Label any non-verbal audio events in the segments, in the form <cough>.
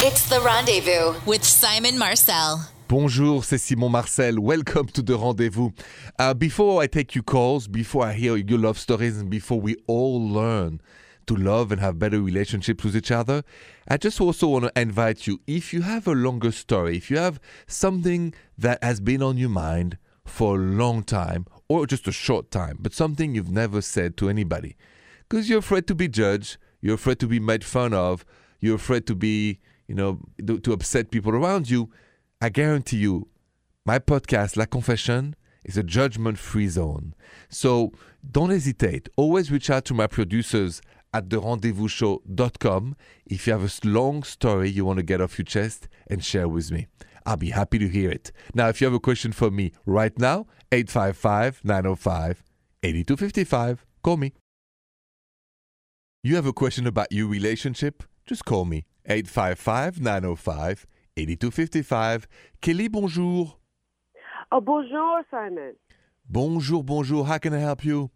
It's the rendezvous with Simon Marcel. Bonjour, c'est Simon Marcel. Welcome to the rendezvous. Uh, before I take your calls, before I hear your love stories, and before we all learn to love and have better relationships with each other, I just also want to invite you if you have a longer story, if you have something that has been on your mind for a long time or just a short time, but something you've never said to anybody, because you're afraid to be judged, you're afraid to be made fun of, you're afraid to be, you know, to, to upset people around you, I guarantee you, my podcast, La Confession, is a judgment free zone. So don't hesitate. Always reach out to my producers at therendezvousshow.com if you have a long story you want to get off your chest and share with me. I'll be happy to hear it. Now, if you have a question for me right now, 855 905 8255, call me. You have a question about your relationship? Just call me 855 905 8255. Kelly, bonjour. Oh, bonjour, Simon. Bonjour, bonjour. How can I help you?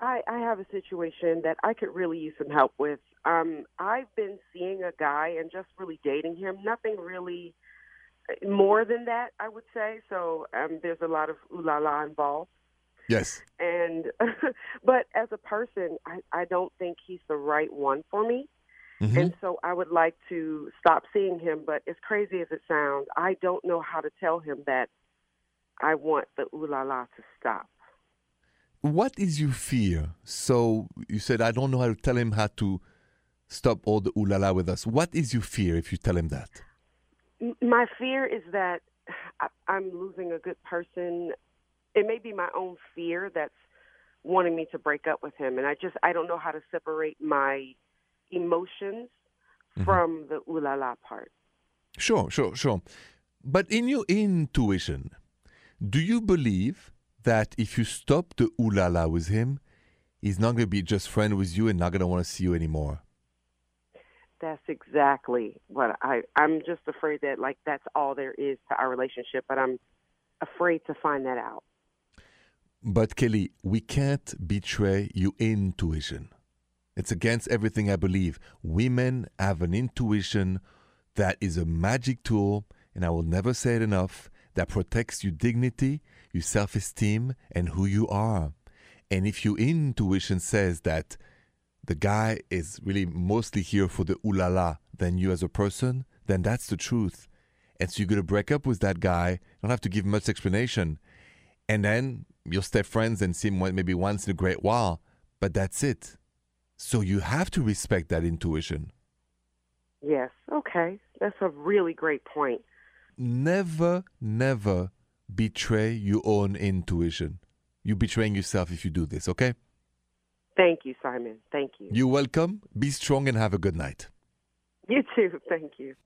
I, I have a situation that I could really use some help with. Um, I've been seeing a guy and just really dating him. Nothing really more than that, I would say. So um, there's a lot of ooh la la involved. Yes. And <laughs> but as a person, I, I don't think he's the right one for me. Mhm. And so I would like to stop seeing him. But as crazy as it sounds, I don't know how to tell him that I want the ooh la la to stop. What is your fear? So you said, I don't know how to tell him how to stop all the ooh la la with us. What is your fear if you tell him that? My fear is that I'm losing a good person. It may be my own fear that's wanting me to break up with him, and I just I don't know how to separate my emotions mm-hmm. from the ooh la la part. Sure, sure, sure. But in your intuition, do you believe that if you stop the ooh la la with him, he's not going to be just friend with you and not going to want to see you anymore? That's exactly what I I'm just afraid that like that's all there is to our relationship, but I'm afraid to find that out. But Kelly, we can't betray your intuition. It's against everything I believe. Women have an intuition that is a magic tool, and I will never say it enough, that protects your dignity, your self esteem, and who you are. And if your intuition says that the guy is really mostly here for the ulala la la than you as a person, then that's the truth. And so you're going to break up with that guy. You don't have to give much explanation. And then you'll stay friends and see him maybe once in a great while, but that's it. So you have to respect that intuition. Yes, okay. That's a really great point. Never, never betray your own intuition. You're betraying yourself if you do this, okay? Thank you, Simon. Thank you. You're welcome. Be strong and have a good night. You too. Thank you.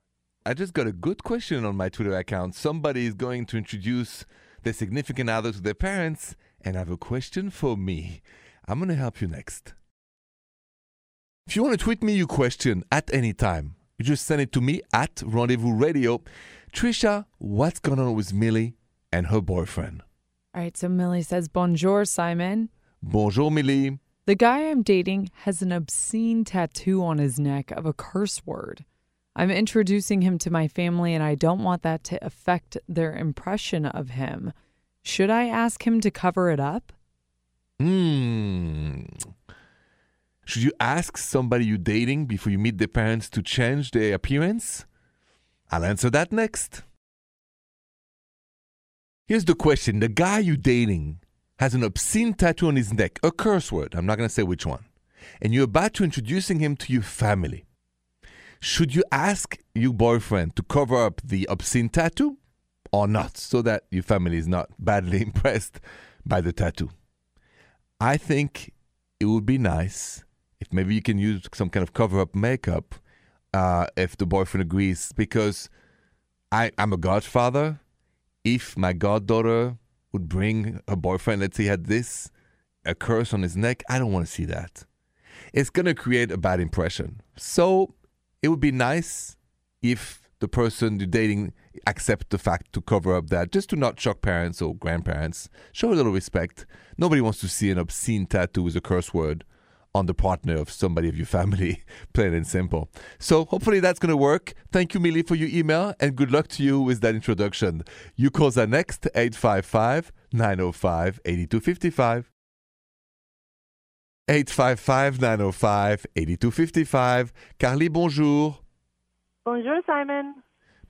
I just got a good question on my Twitter account. Somebody is going to introduce their significant other to their parents and have a question for me. I'm going to help you next. If you want to tweet me your question at any time, you just send it to me at Rendezvous Radio. Trisha, what's going on with Millie and her boyfriend? All right, so Millie says, Bonjour, Simon. Bonjour, Millie. The guy I'm dating has an obscene tattoo on his neck of a curse word. I'm introducing him to my family, and I don't want that to affect their impression of him. Should I ask him to cover it up? Hmm. Should you ask somebody you're dating before you meet their parents to change their appearance? I'll answer that next. Here's the question The guy you're dating has an obscene tattoo on his neck, a curse word. I'm not going to say which one. And you're about to introducing him to your family. Should you ask your boyfriend to cover up the obscene tattoo or not so that your family is not badly <laughs> impressed by the tattoo? I think it would be nice if maybe you can use some kind of cover up makeup uh, if the boyfriend agrees because I, I'm a godfather. If my goddaughter would bring her boyfriend, let's say had this, a curse on his neck, I don't want to see that. It's going to create a bad impression. So it would be nice if the person you're dating accept the fact to cover up that, just to not shock parents or grandparents. Show a little respect. Nobody wants to see an obscene tattoo with a curse word on the partner of somebody of your family, <laughs> plain and simple. So hopefully that's going to work. Thank you, Millie, for your email, and good luck to you with that introduction. You calls are next, 855 905 8255. 855 905 8255. Carly, bonjour. Bonjour, Simon.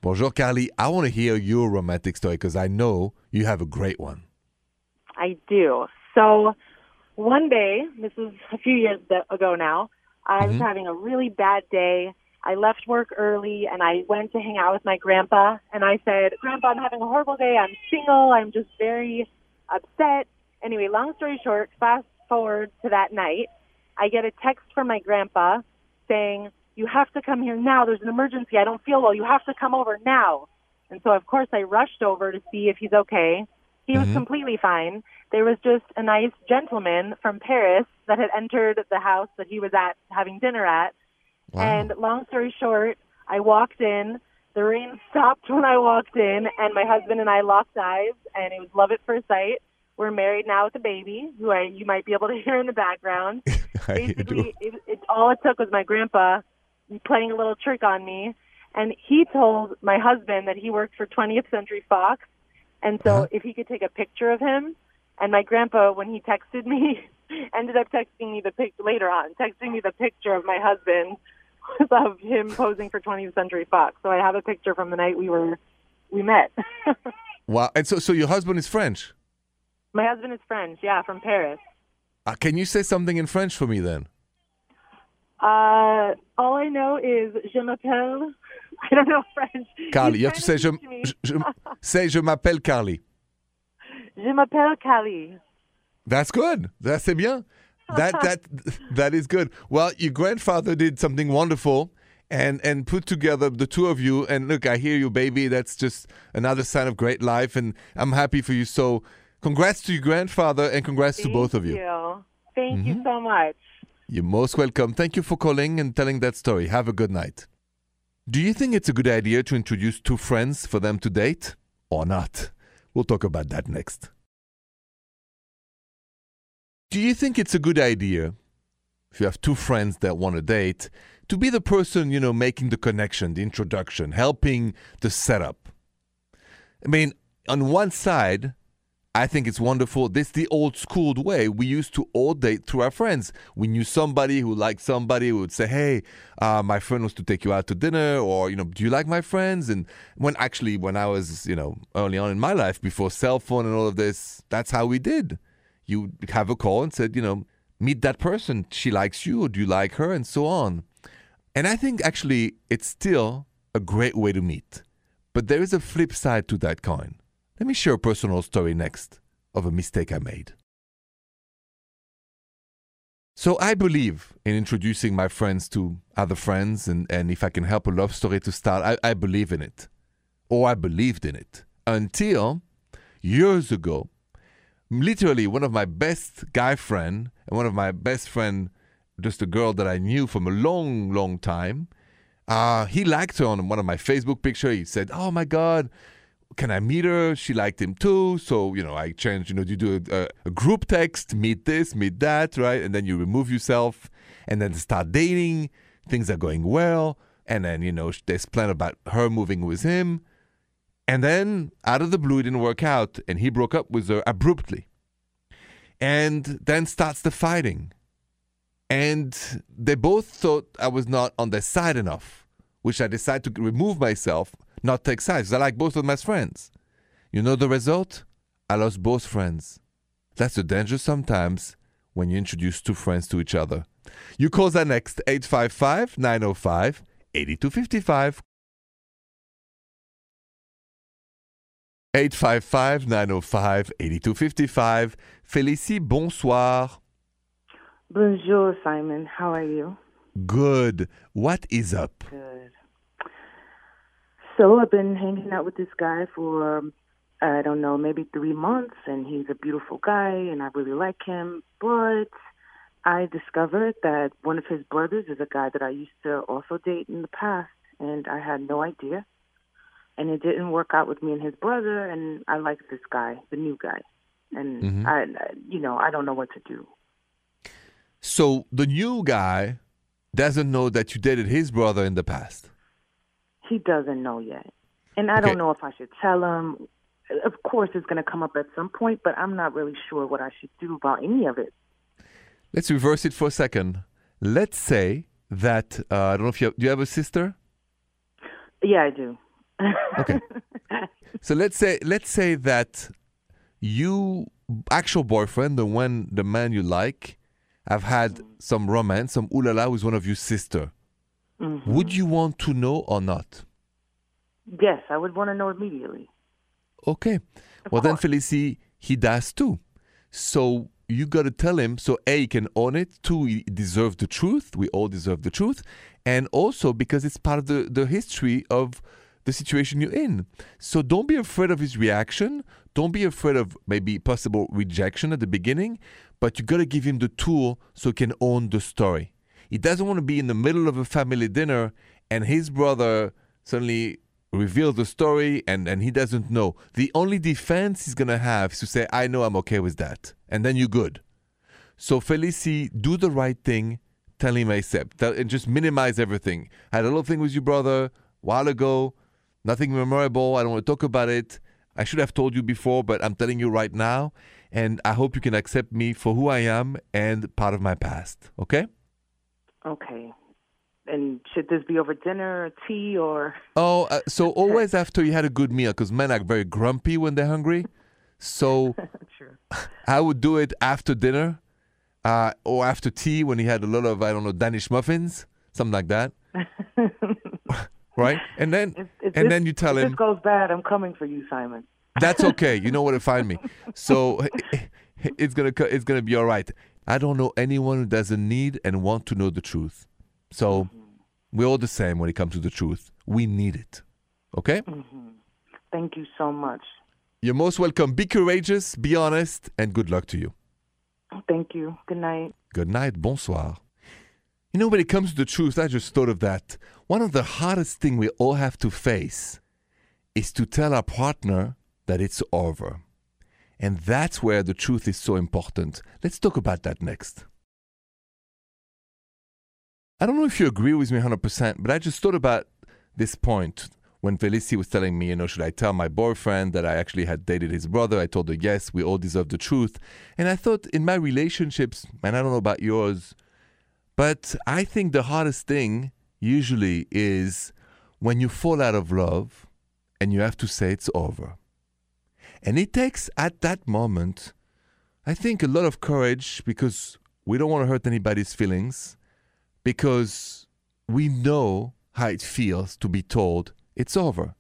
Bonjour, Carly. I want to hear your romantic story because I know you have a great one. I do. So, one day, this is a few years ago now, I was mm-hmm. having a really bad day. I left work early and I went to hang out with my grandpa. And I said, Grandpa, I'm having a horrible day. I'm single. I'm just very upset. Anyway, long story short, fast forward to that night, I get a text from my grandpa saying, You have to come here now. There's an emergency. I don't feel well. You have to come over now. And so, of course, I rushed over to see if he's okay. He was mm-hmm. completely fine. There was just a nice gentleman from Paris that had entered the house that he was at having dinner at. And long story short, I walked in. The rain <laughs> stopped when I walked in, and my husband and I locked eyes, and it was love at first sight. We're married now with a baby, who I you might be able to <laughs> hear in the background. <laughs> Basically, it, it, all it took was my grandpa playing a little trick on me, and he told my husband that he worked for 20th Century Fox, and so Uh-huh. if he could take a picture of him, and my grandpa, when he texted me, <laughs> ended up texting me the pic later on, texting me the picture of my husband <laughs> of him posing for 20th Century Fox. So I have a picture from the night we were we met. <laughs> Wow. And so, so your husband is French. my husband is French, yeah, from Paris. Uh, can you say something in French for me then? Uh, all I know is je m'appelle. I don't know French. Carly, you have to say, je, je, je- <laughs> say, je m'appelle Carly. Je m'appelle Cali. That's good. That's c'est bien. That that <laughs> that is good. Well, your grandfather did something wonderful and and put together the two of you. And look, I hear you, baby. That's just another sign of great life, and I'm happy for you. So, congrats to your grandfather, and congrats to both of you. you. Thank you Mm-hmm. so much. You're most welcome. Thank you for calling and telling that story. Have a good night. Do you think it's a good idea to introduce two friends for them to date or not? We'll talk about that next. Do you think it's a good idea if you have two friends that want to date to be the person, you know, making the connection, the introduction, helping the setup? I mean, on one side, I think it's wonderful. This is the old school way. We used to all date through our friends. We knew somebody who liked somebody. We would say, "Hey, uh, my friend wants to take you out to dinner," or you know, "Do you like my friends?" And when actually, when I was you know early on in my life, before cell phone and all of this, that's how we did. You have a call and said, you know, meet that person. She likes you, or do you like her, and so on. And I think actually it's still a great way to meet. But there is a flip side to that coin. Let me share a personal story next of a mistake I made. So I believe in introducing my friends to other friends, and, and if I can help a love story to start, I, I believe in it. Or I believed in it. Until years ago, literally one of my best guy friend and one of my best friend, just a girl that I knew from a long, long time, uh, he liked her on one of my Facebook picture. He said, "Oh my God, can I meet her?" She liked him too. So you know, I changed. You know, you do a, a group text, meet this, meet that, right? And then you remove yourself, and then start dating. Things are going well, and then you know, there's plan about her moving with him. And then out of the blue, it didn't work out, and he broke up with her abruptly. And then starts the fighting. And they both thought I was not on their side enough, which I decided to remove myself, not take sides. I like both of my friends. You know the result? I lost both friends. That's the danger sometimes when you introduce two friends to each other. You call that next 855 905 8255. 855 905 8255. Félicie, bonsoir. Bonjour, Simon. How are you? Good. What is up? Good. So I've been hanging out with this guy for I don't know, maybe three months, and he's a beautiful guy, and I really like him. But I discovered that one of his brothers is a guy that I used to also date in the past, and I had no idea. And it didn't work out with me and his brother, and I like this guy, the new guy, and Mhm. I, I, you know, I don't know what to do. So the new guy doesn't know that you dated his brother in the past. He doesn't know yet. And I Okay. don't know if I should tell him. Of course, it's going to come up at some point, but I'm not really sure what I should do about any of it. Let's reverse it for a second. Let's say that uh, I don't know if you have, do you have a sister? Yeah, I do. Okay. <laughs> So let's say let's say that you actual boyfriend, the one the man you like, have had some romance, some ulala with one of your sister. Mm-hmm. Would you want to know or not? yes, I would want to know immediately. Okay. well then course. Felicie, he does too. So you gotta tell him so A he can own it, two he deserves the truth. We all deserve the truth. And also because it's part of the, the history of the situation you're in. So don't be afraid of his reaction. Don't be afraid of maybe possible rejection at the beginning, but you gotta give him the tool so he can own the story. He doesn't want to be in the middle of a family dinner and his brother suddenly reveals the story and, and he doesn't know. The only defense he's going to have is to say, I know I'm okay with that. And then you're good. So, Felicie, do the right thing. Tell him ASAP. Tell, and just minimize everything. I had a little thing with your brother a while ago. Nothing memorable. I don't want to talk about it. I should have told you before, but I'm telling you right now. And I hope you can accept me for who I am and part of my past. Okay? Okay. And should this be over dinner or tea or? Oh, uh, so always after you had a good meal, because men are very grumpy when they're hungry. So. <laughs> I would do it after dinner uh, or after tea when he had a lot of, I don't know, Danish muffins, something like that. <laughs> right? And then, If, if and this, then you tell if him, this goes bad, I'm coming for you, Simon. that's okay. You know where to <laughs> find me. So it's gonna it's gonna be all right. I don't know anyone who doesn't need and want to know the truth. So mm-hmm. we're all the same when it comes to the truth. We need it. Okay? Mm-hmm. Thank you so much. You're most welcome. Be courageous, be honest, and good luck to you. Thank you. Good night. Good night, bonsoir. You know, when it comes to the truth, I just thought of that. One of the hardest things we all have to face is to tell our partner that it's over. And that's where the truth is so important. Let's talk about that next. I don't know if you agree with me 100%, but I just thought about this point when Felicie was telling me, you know, should I tell my boyfriend that I actually had dated his brother? I told her, yes, we all deserve the truth. And I thought in my relationships, and I don't know about yours, but I think the hardest thing usually is when you fall out of love and you have to say it's over. And it takes at that moment, I think, a lot of courage because we don't want to hurt anybody's feelings, because we know how it feels to be told it's over.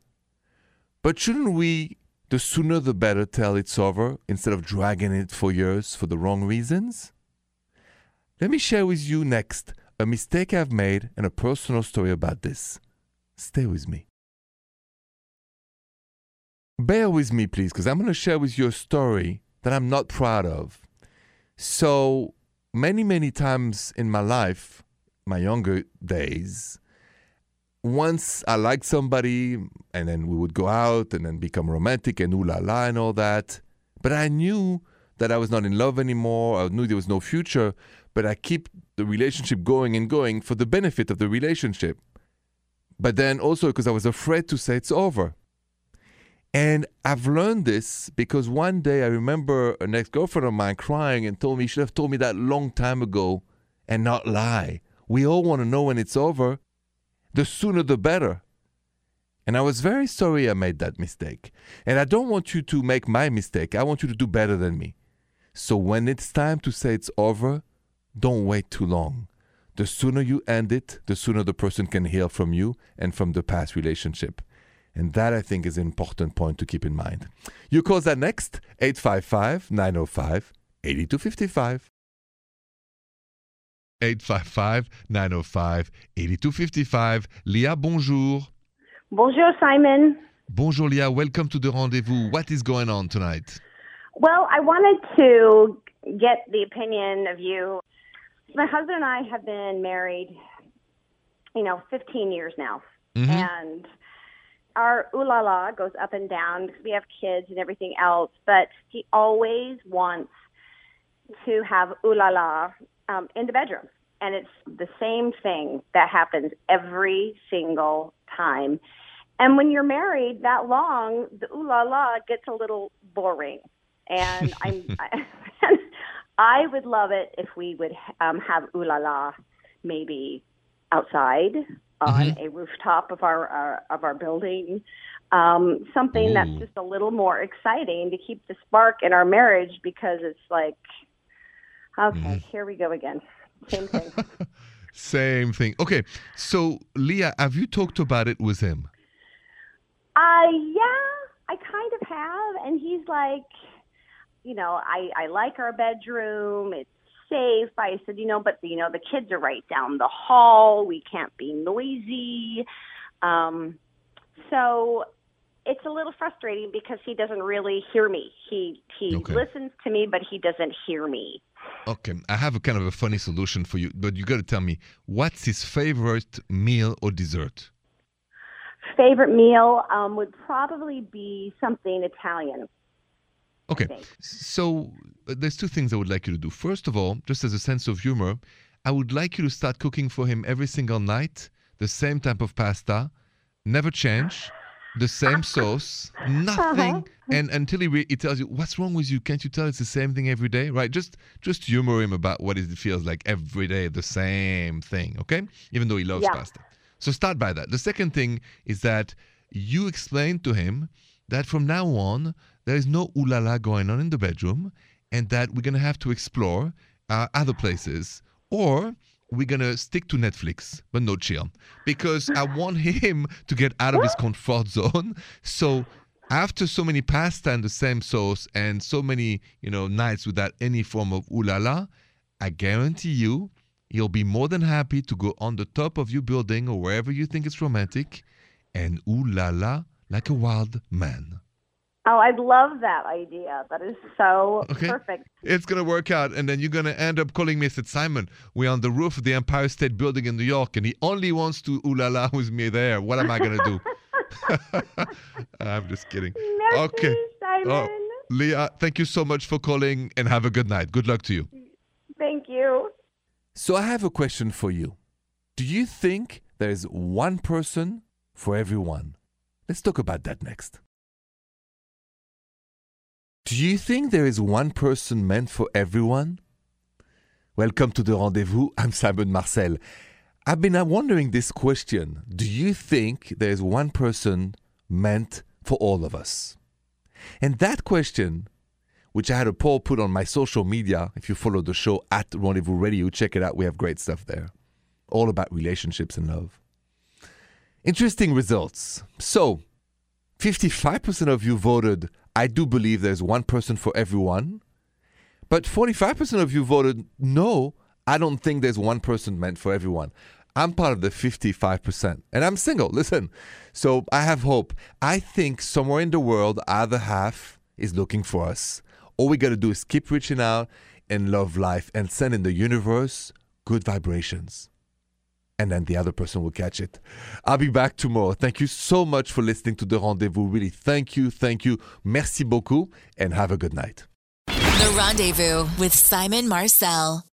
But shouldn't we, the sooner the better, tell it's over instead of dragging it for years for the wrong reasons? Let me share with you next a mistake I've made and a personal story about this. Stay with me. Bear with me, please, because I'm going to share with you a story that I'm not proud of. So, many, many times in my life, my younger days, once I liked somebody, and then we would go out and then become romantic and ooh la la and all that. But I knew that I was not in love anymore. I knew there was no future. But I keep the relationship going and going for the benefit of the relationship. But then also because I was afraid to say it's over. And I've learned this because one day I remember an ex girlfriend of mine crying and told me, You should have told me that long time ago and not lie. We all want to know when it's over. The sooner the better. And I was very sorry I made that mistake. And I don't want you to make my mistake. I want you to do better than me. So when it's time to say it's over, don't wait too long. The sooner you end it, the sooner the person can heal from you and from the past relationship. And that I think is an important point to keep in mind. You call that next 855 905 8255. 855 905 8255. Leah, bonjour. Bonjour, Simon. Bonjour, Leah. Welcome to the rendezvous. What is going on tonight? Well, I wanted to get the opinion of you. My husband and I have been married, you know, 15 years now. Mm-hmm. And our ooh la la goes up and down because we have kids and everything else, but he always wants to have ooh la la um, in the bedroom. And it's the same thing that happens every single time. And when you're married that long, the ooh la la gets a little boring. And <laughs> I'm, I, <laughs> I would love it if we would um, have ooh la la maybe outside on Mm-hmm. a rooftop of our, our of our building. Um, something that's just a little more exciting to keep the spark in our marriage because it's like, okay, Mm-hmm. here we go again. Same thing. <laughs> Same thing. Okay, so Leah, have you talked about it with him? Uh, yeah, I kind of have, and he's like, you know, I I like our bedroom. It's safe. I said, you know, but you know, the kids are right down the hall. We can't be noisy. Um, so it's a little frustrating because he doesn't really hear me. He he Okay. listens to me, but he doesn't hear me. Okay, I have a kind of a funny solution for you, but you got to tell me what's his favorite meal or dessert? Favorite meal um, would probably be something Italian. Okay, so uh, there's two things I would like you to do. First of all, just as a sense of humor, I would like you to start cooking for him every single night the same type of pasta, never change, the same sauce, <laughs> nothing, and until he, re- he tells you what's wrong with you. Can't you tell it's the same thing every day, right? Just just humor him about what it feels like every day, the same thing, okay? Even though he loves Yeah. pasta. So start by that. The second thing is that you explain to him that from now on there is no ooh la la going on in the bedroom, and that we're gonna have to explore uh, other places, or we're gonna stick to Netflix, but no chill, because I want him to get out of his comfort zone. So after so many pasta and the same sauce, and so many you know nights without any form of ooh la la, I guarantee you he'll be more than happy to go on the top of your building or wherever you think it's romantic and ooh la la like a wild man. Oh, I love that idea. That is so Okay. perfect. It's gonna work out, and then you're gonna end up calling me. I said, Simon, we're on the roof of the Empire State Building in New York, and he only wants to ooh la la with me there. What am I gonna do? <laughs> I'm just kidding. Merci, Okay. Oh, Simon. Oh, Leah, thank you so much for calling, and have a good night. Good luck to you. Thank you. So I have a question for you. Do you think there is one person for everyone? Let's talk about that next. Do you think there is one person meant for everyone? Welcome to the rendezvous. I'm Simon Marcel. I've been uh, wondering this question. Do you think there is one person meant for all of us? And that question which I had a poll put on my social media. If you follow the show at Rendezvous Radio, check it out. We have great stuff there, all about relationships and love. Interesting results. So, 55% of you voted, I do believe there's one person for everyone. But 45% of you voted, no, I don't think there's one person meant for everyone. I'm part of the 55%. And I'm single, <laughs> listen. So I have hope. I think somewhere in the world, either half is looking for us. All we got to do is keep reaching out and love life and send in the universe good vibrations. And then the other person will catch it. I'll be back tomorrow. Thank you so much for listening to The Rendezvous. Really, thank you, thank you. Merci beaucoup, and have a good night. The Rendezvous with Simon Marcel.